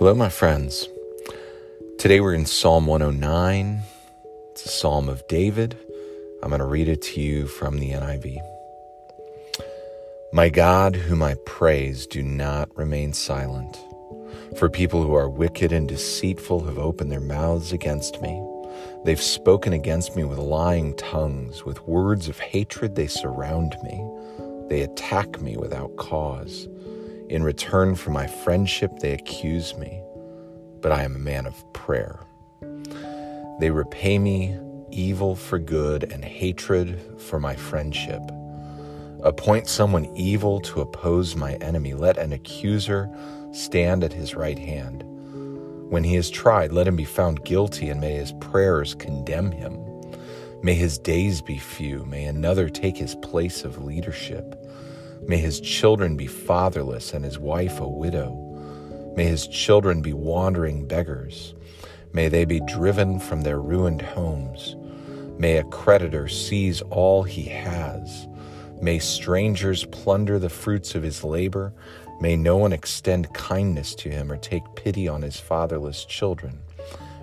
Hello, my friends. Today we're in Psalm 109. It's a psalm of David. I'm going to read it to you from the NIV. My God, whom I praise, do not remain silent. For people who are wicked and deceitful have opened their mouths against me. They've spoken against me with lying tongues. With words of hatred, they surround me. They attack me without cause. In return for my friendship, they accuse me, but I am a man of prayer. They repay me evil for good and hatred for my friendship. Appoint someone evil to oppose my enemy. Let an accuser stand at his right hand. When he is tried, let him be found guilty, and may his prayers condemn him. May his days be few. May another take his place of leadership. May his children be fatherless and his wife a widow. May his children be wandering beggars. May they be driven from their ruined homes. May a creditor seize all he has. May strangers plunder the fruits of his labor. May no one extend kindness to him or take pity on his fatherless children.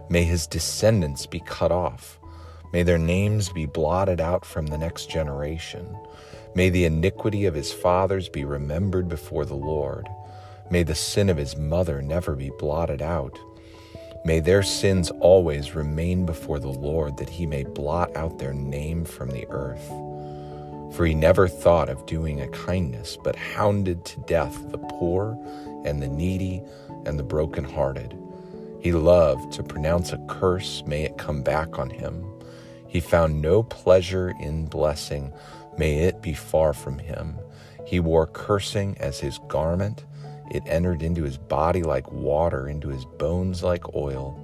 May his descendants be cut off. May their names be blotted out from the next generation. May the iniquity of his fathers be remembered before the Lord. May the sin of his mother never be blotted out. May their sins always remain before the Lord, that he may blot out their name from the earth. For he never thought of doing a kindness, but hounded to death the poor and the needy and the broken-hearted. He loved to pronounce a curse, may it come back on him. He found no pleasure in blessing, May it be far from him. He wore cursing as his garment. It entered into his body like water, into his bones like oil.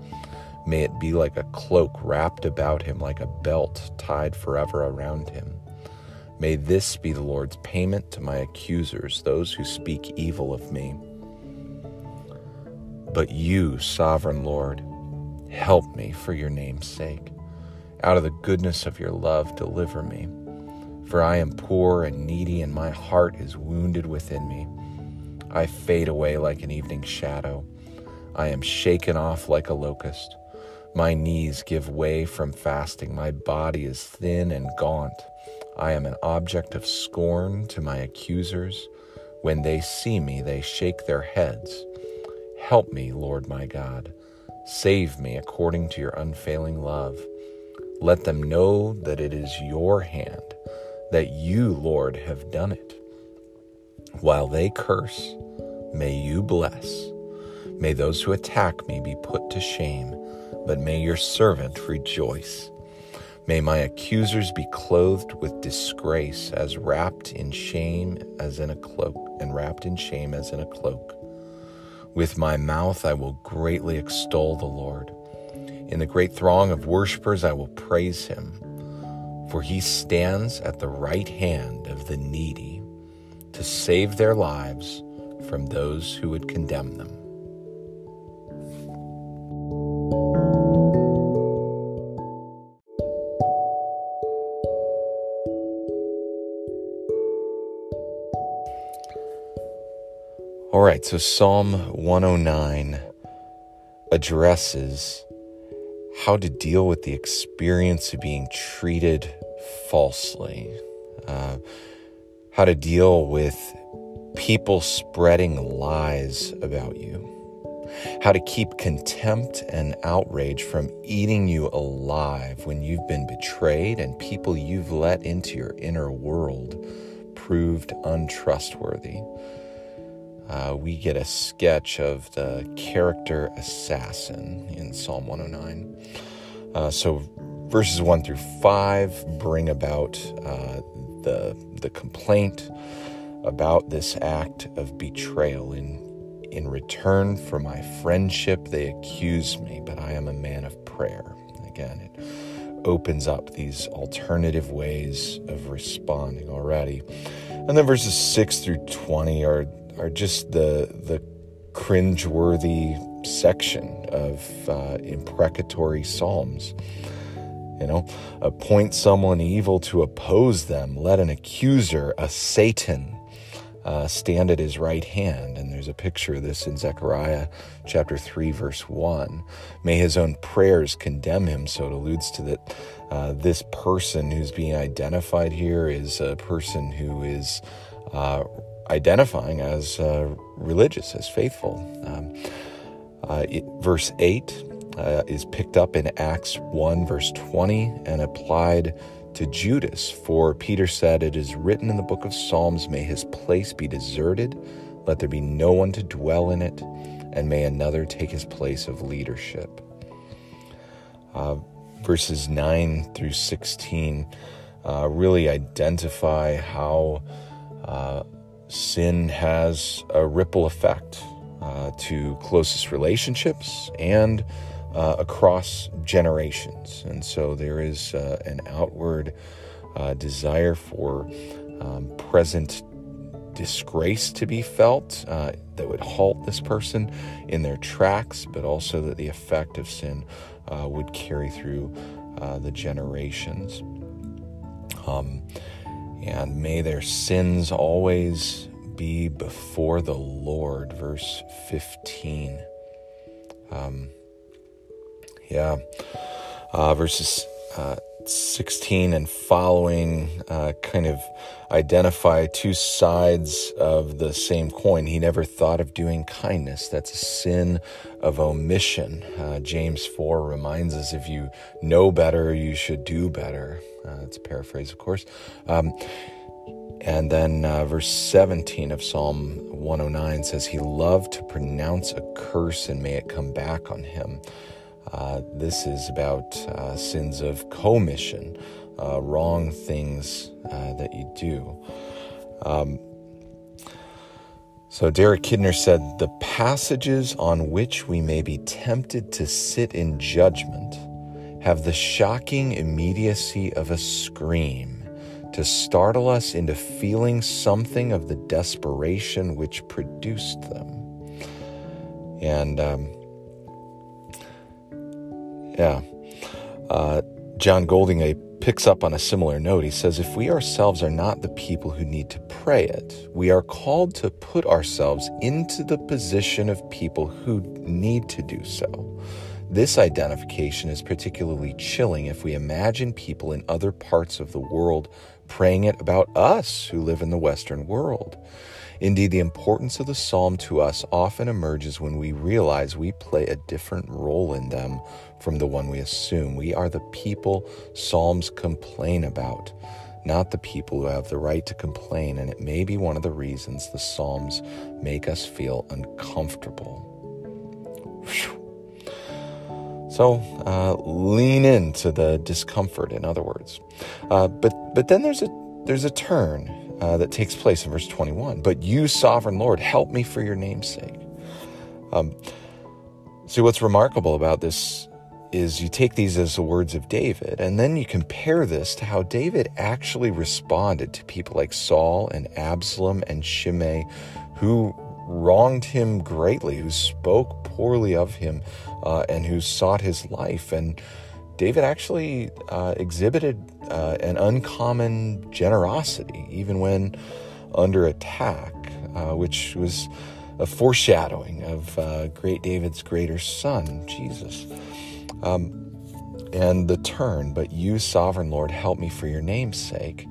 May it be like a cloak wrapped about him, like a belt tied forever around him. May this be the Lord's payment to my accusers, those who speak evil of me. But you, sovereign Lord, help me for your name's sake. Out of the goodness of your love, deliver me. For I am poor and needy, and my heart is wounded within me. I fade away like an evening shadow. I am shaken off like a locust. My knees give way from fasting. My body is thin and gaunt. I am an object of scorn to my accusers. When they see me, they shake their heads. Help me, Lord my God. Save me according to your unfailing love. Let them know that it is your hand that you, Lord, have done it. While they curse, may you bless. May those who attack me be put to shame, but may your servant rejoice. May my accusers be clothed with disgrace, as wrapped in shame as in a cloak, and wrapped in shame as in a cloak. With my mouth I will greatly extol the Lord. In the great throng of worshippers I will praise him for he stands at the right hand of the needy to save their lives from those who would condemn them. All right, so Psalm 109 addresses how to deal with the experience of being treated falsely, uh, how to deal with people spreading lies about you, how to keep contempt and outrage from eating you alive when you've been betrayed and people you've let into your inner world proved untrustworthy. Uh, we get a sketch of the character assassin in Psalm 109. Uh, so verses 1 through 5 bring about uh, the, the complaint about this act of betrayal. In, in return for my friendship, they accuse me, but I am a man of prayer. Again, it opens up these alternative ways of responding already. And then verses 6 through 20 are, are just the, the cringeworthy section of uh, imprecatory psalms. You know, appoint someone evil to oppose them. Let an accuser, a Satan, uh, stand at his right hand. And there's a picture of this in Zechariah chapter 3, verse 1. May his own prayers condemn him. So it alludes to that uh, this person who's being identified here is a person who is uh, identifying as uh, religious, as faithful. Um, uh, it, verse 8 uh, is picked up in Acts 1, verse 20, and applied to Judas. For Peter said, It is written in the book of Psalms, May his place be deserted, let there be no one to dwell in it, and may another take his place of leadership. Uh, verses 9 through 16 uh, really identify how uh, sin has a ripple effect uh, to closest relationships and uh, across generations. And so there is uh, an outward uh, desire for um, present disgrace to be felt uh, that would halt this person in their tracks, but also that the effect of sin uh, would carry through uh, the generations. Um, and may their sins always be before the Lord. Verse 15. Um, yeah. Uh, verses uh, 16 and following uh, kind of identify two sides of the same coin. He never thought of doing kindness. That's a sin of omission. Uh, James 4 reminds us if you know better, you should do better. Uh, it's a paraphrase, of course. Um, and then uh, verse 17 of Psalm 109 says, He loved to pronounce a curse and may it come back on him. Uh, this is about uh, sins of commission, uh, wrong things uh, that you do. Um, so Derek Kidner said, The passages on which we may be tempted to sit in judgment have the shocking immediacy of a scream to startle us into feeling something of the desperation which produced them. And um, yeah. Uh, John Goldingay picks up on a similar note. He says, If we ourselves are not the people who need to pray it, we are called to put ourselves into the position of people who need to do so. This identification is particularly chilling if we imagine people in other parts of the world praying it about us who live in the Western world. Indeed, the importance of the psalm to us often emerges when we realize we play a different role in them from the one we assume. We are the people psalms complain about, not the people who have the right to complain, and it may be one of the reasons the psalms make us feel uncomfortable. So uh, lean into the discomfort, in other words. Uh, but but then there's a there's a turn uh, that takes place in verse 21. But you, sovereign Lord, help me for your name's sake. Um, see, what's remarkable about this is you take these as the words of David, and then you compare this to how David actually responded to people like Saul and Absalom and Shimei, who wronged him greatly, who spoke poorly of him, uh, and who sought his life. And David actually uh, exhibited uh, an uncommon generosity, even when under attack, uh, which was a foreshadowing of uh, great David's greater son, Jesus. Um, and the turn, but you, sovereign Lord, help me for your name's sake.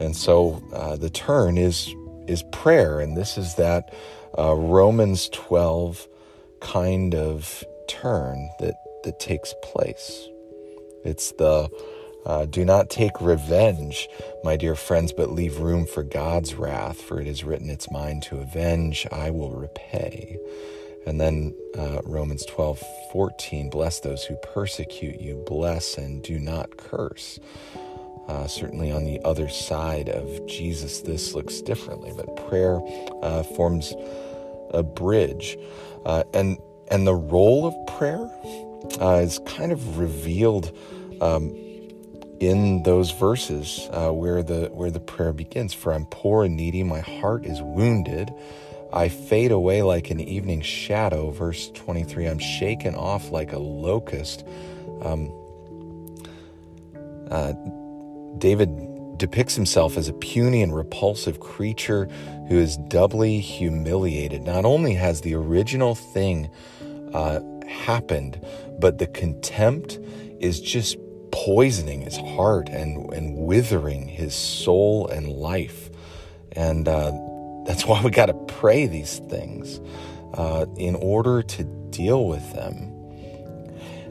And so uh, the turn is is prayer, and this is that uh, Romans 12 kind of turn that that takes place. It's the uh, do not take revenge, my dear friends, but leave room for God's wrath, for it is written, It's mine to avenge, I will repay. And then uh, Romans 12, 14, bless those who persecute you, bless and do not curse. Uh, certainly on the other side of Jesus, this looks differently, but prayer uh, forms a bridge. Uh, and, and the role of prayer uh, is kind of revealed um, in those verses uh, where the where the prayer begins. For I'm poor and needy, my heart is wounded. I fade away like an evening shadow. Verse 23. I'm shaken off like a locust. Um, uh, David depicts himself as a puny and repulsive creature who is doubly humiliated. Not only has the original thing uh, happened, but the contempt is just poisoning his heart and, and withering his soul and life. And uh, that's why we got to pray these things uh, in order to deal with them.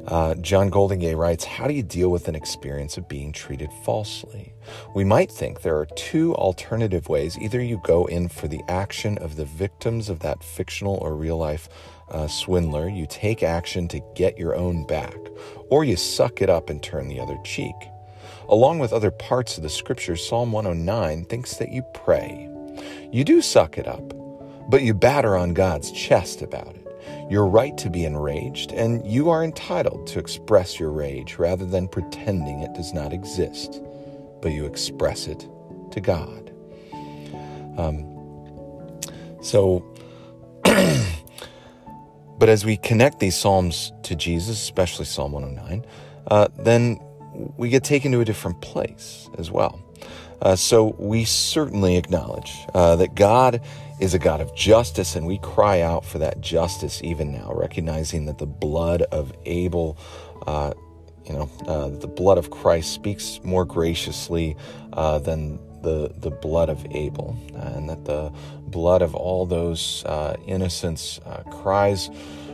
Uh, John Goldingay writes, How do you deal with an experience of being treated falsely? We might think there are two alternative ways. Either you go in for the action of the victims of that fictional or real life uh, swindler, you take action to get your own back, or you suck it up and turn the other cheek. Along with other parts of the scripture, Psalm 109 thinks that you pray. You do suck it up, but you batter on God's chest about it. You're right to be enraged, and you are entitled to express your rage rather than pretending it does not exist, but you express it to God. Um, so, but as we connect these Psalms to Jesus, especially Psalm 109, uh, then we get taken to a different place as well. Uh, so we certainly acknowledge uh, that God is a God of justice, and we cry out for that justice even now, recognizing that the blood of Abel, uh, you know, uh, the blood of Christ speaks more graciously uh, than the the blood of Abel, and that the blood of all those uh, innocents cries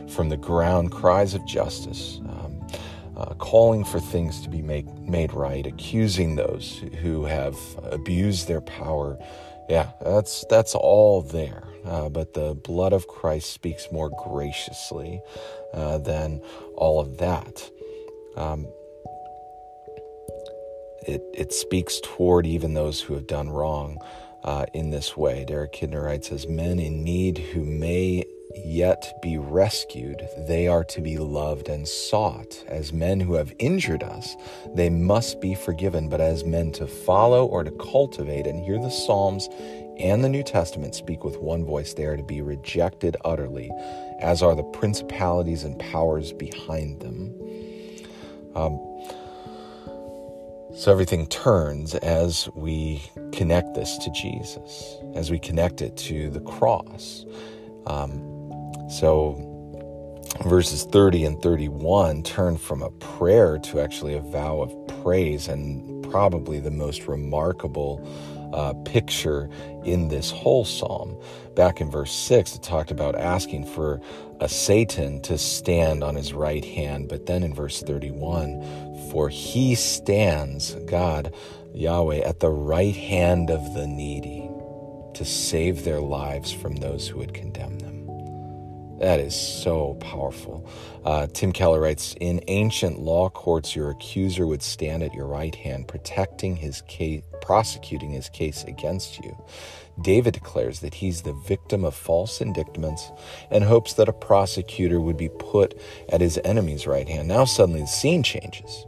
from the ground, cries of justice. Um, uh, calling for things to be make, made right, accusing those who have abused their power. Yeah, that's that's all there. Uh, but the blood of Christ speaks more graciously uh, than all of that. Um, it it speaks toward even those who have done wrong uh, in this way. Derek Kidner writes, as men in need who may yet be rescued, they are to be loved and sought. As men who have injured us, they must be forgiven. But as men to follow or to cultivate, and here the Psalms and the New Testament speak with one voice, they are to be rejected utterly, as are the principalities and powers behind them. Um, so everything turns as we connect this to Jesus, as we connect it to the cross. Um, so verses 30 and 31 turn from a prayer to actually a vow of praise and probably the most remarkable uh, picture in this whole psalm. Back in verse 6, it talked about asking for a Satan to stand on his right hand. But then in verse 31, for he stands, God, Yahweh, at the right hand of the needy to save their lives from those who would condemn them. That is so powerful. Uh, Tim Keller writes In ancient law courts, your accuser would stand at your right hand, protecting his case, prosecuting his case against you. David declares that he's the victim of false indictments and hopes that a prosecutor would be put at his enemy's right hand. Now, suddenly, the scene changes.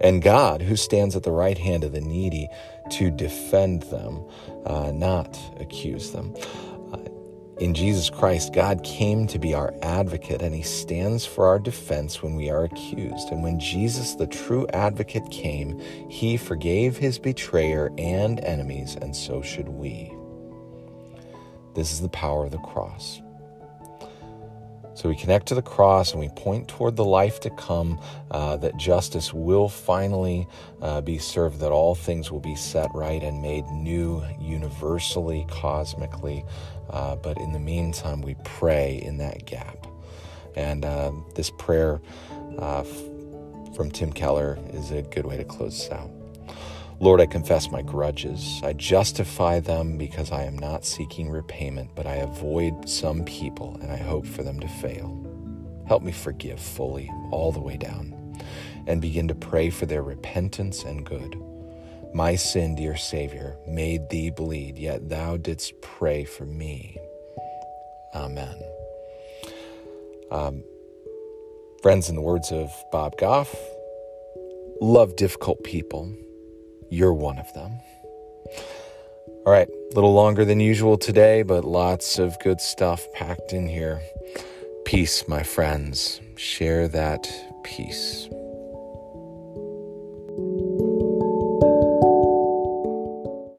And God, who stands at the right hand of the needy to defend them, uh, not accuse them. In Jesus Christ, God came to be our advocate and he stands for our defense when we are accused. And when Jesus, the true advocate, came, he forgave his betrayer and enemies, and so should we. This is the power of the cross. So we connect to the cross and we point toward the life to come, uh, that justice will finally uh, be served, that all things will be set right and made new universally, cosmically. Uh, but in the meantime, we pray in that gap. And uh, this prayer uh, from Tim Keller is a good way to close this out. Lord, I confess my grudges. I justify them because I am not seeking repayment, but I avoid some people and I hope for them to fail. Help me forgive fully, all the way down, and begin to pray for their repentance and good. My sin, dear Savior, made thee bleed, yet thou didst pray for me. Amen. Um, friends, in the words of Bob Goff, love difficult people you're one of them. All right, a little longer than usual today, but lots of good stuff packed in here. Peace, my friends. Share that peace.